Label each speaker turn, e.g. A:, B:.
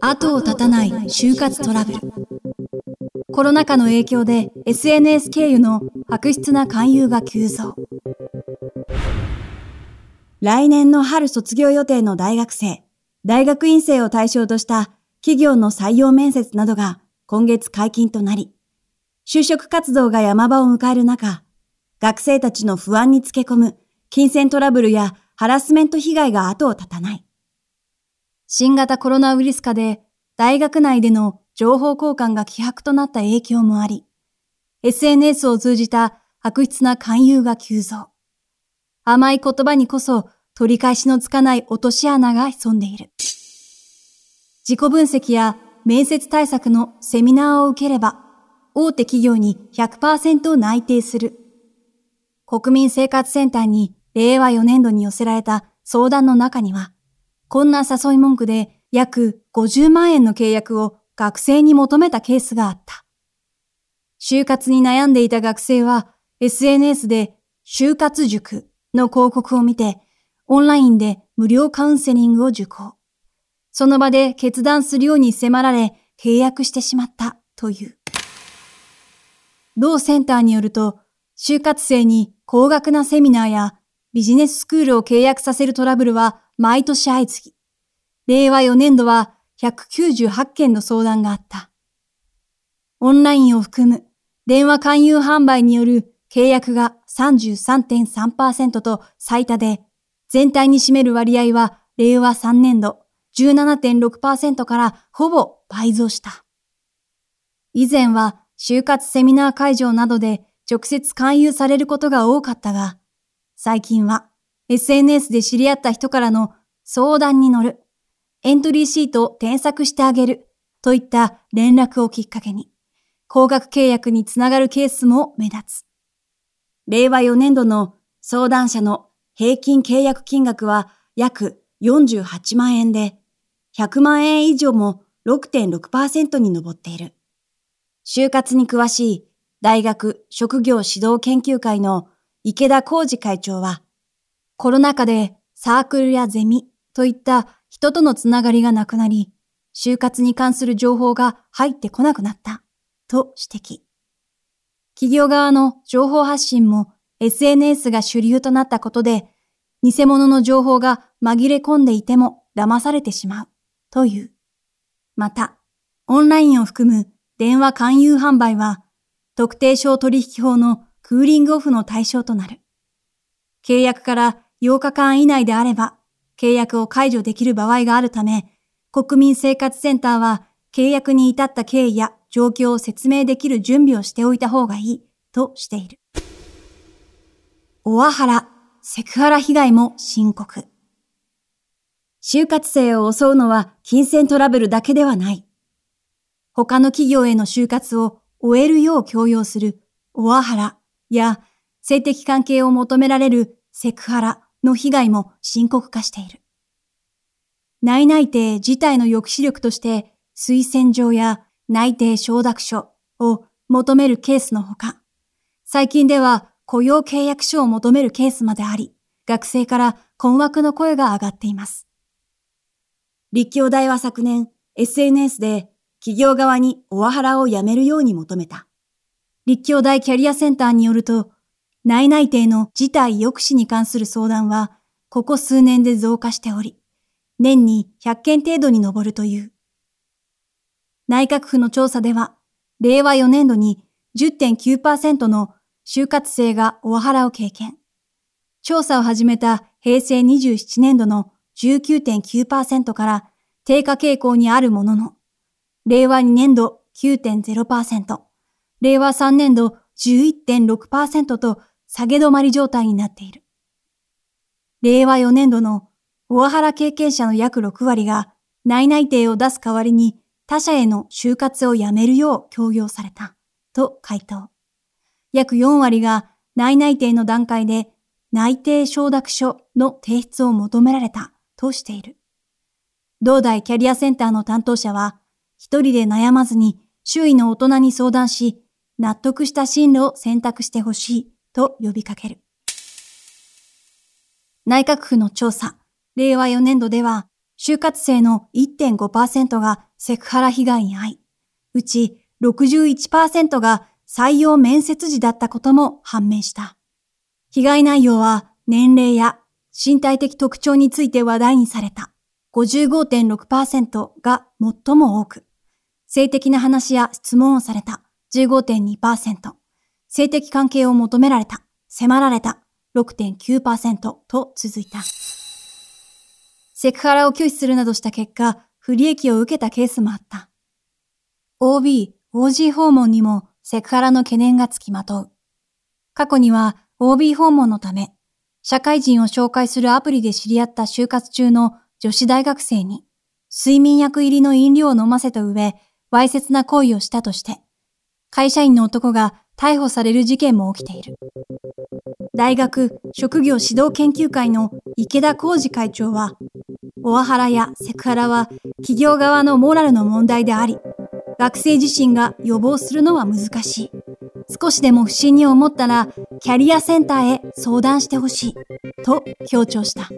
A: 後を絶たない就活トラブル。コロナ禍の影響で SNS 経由の悪質な勧誘が急増。来年の春卒業予定の大学生、大学院生を対象とした企業の採用面接などが今月解禁となり、就職活動が山場を迎える中、学生たちの不安につけ込む金銭トラブルやハラスメント被害が後を絶たない。新型コロナウイルス化で大学内での情報交換が希薄となった影響もあり、SNS を通じた悪質な勧誘が急増。甘い言葉にこそ取り返しのつかない落とし穴が潜んでいる。自己分析や面接対策のセミナーを受ければ、大手企業に100%内定する。国民生活センターに令和4年度に寄せられた相談の中には、こんな誘い文句で約50万円の契約を学生に求めたケースがあった。就活に悩んでいた学生は SNS で就活塾の広告を見てオンラインで無料カウンセリングを受講。その場で決断するように迫られ契約してしまったという。同センターによると、就活生に高額なセミナーやビジネススクールを契約させるトラブルは毎年相次ぎ、令和4年度は198件の相談があった。オンラインを含む電話勧誘販売による契約が33.3%と最多で、全体に占める割合は令和3年度17.6%からほぼ倍増した。以前は就活セミナー会場などで直接勧誘されることが多かったが、最近は SNS で知り合った人からの相談に乗る、エントリーシートを添削してあげるといった連絡をきっかけに、高額契約につながるケースも目立つ。令和4年度の相談者の平均契約金額は約48万円で、100万円以上も6.6%に上っている。就活に詳しい大学職業指導研究会の池田浩二会長は、コロナ禍でサークルやゼミといった人とのつながりがなくなり、就活に関する情報が入ってこなくなったと指摘。企業側の情報発信も SNS が主流となったことで、偽物の情報が紛れ込んでいても騙されてしまうという。また、オンラインを含む電話勧誘販売は、特定商取引法のクーリングオフの対象となる。契約から8日間以内であれば、契約を解除できる場合があるため、国民生活センターは契約に至った経緯や状況を説明できる準備をしておいた方がいいとしている。オワハラ、セクハラ被害も深刻。就活生を襲うのは金銭トラブルだけではない。他の企業への就活を終えるよう強要するオワハラや性的関係を求められるセクハラの被害も深刻化している。内内定自体の抑止力として推薦状や内定承諾書を求めるケースのほか、最近では雇用契約書を求めるケースまであり、学生から困惑の声が上がっています。立教大は昨年 SNS で企業側にオワハラをやめるように求めた。立教大キャリアセンターによると、内内定の事態抑止に関する相談は、ここ数年で増加しており、年に100件程度に上るという。内閣府の調査では、令和4年度に10.9%の就活生がオワハラを経験。調査を始めた平成27年度の19.9%から低下傾向にあるものの、令和2年度9.0%、令和3年度11.6%と下げ止まり状態になっている。令和4年度のオワハラ経験者の約6割が内内定を出す代わりに他社への就活をやめるよう強要されたと回答。約4割が内内定の段階で内定承諾書の提出を求められたとしている。同大キャリアセンターの担当者は、一人で悩まずに周囲の大人に相談し、納得した進路を選択してほしいと呼びかける。内閣府の調査、令和4年度では、就活生の1.5%がセクハラ被害に遭い、うち61%が採用面接時だったことも判明した。被害内容は年齢や身体的特徴について話題にされた。55.6%が最も多く、性的な話や質問をされた15.2%、性的関係を求められた、迫られた6.9%と続いた。セクハラを拒否するなどした結果、不利益を受けたケースもあった。OB、OG 訪問にもセクハラの懸念がつきまとう。過去には OB 訪問のため、社会人を紹介するアプリで知り合った就活中の女子大学生に睡眠薬入りの飲料を飲ませた上、わいせつな行為をしたとして、会社員の男が逮捕される事件も起きている。大学職業指導研究会の池田浩二会長は、オワハラやセクハラは企業側のモラルの問題であり、学生自身が予防するのは難しい。少しでも不審に思ったら、キャリアセンターへ相談してほしい。と強調した。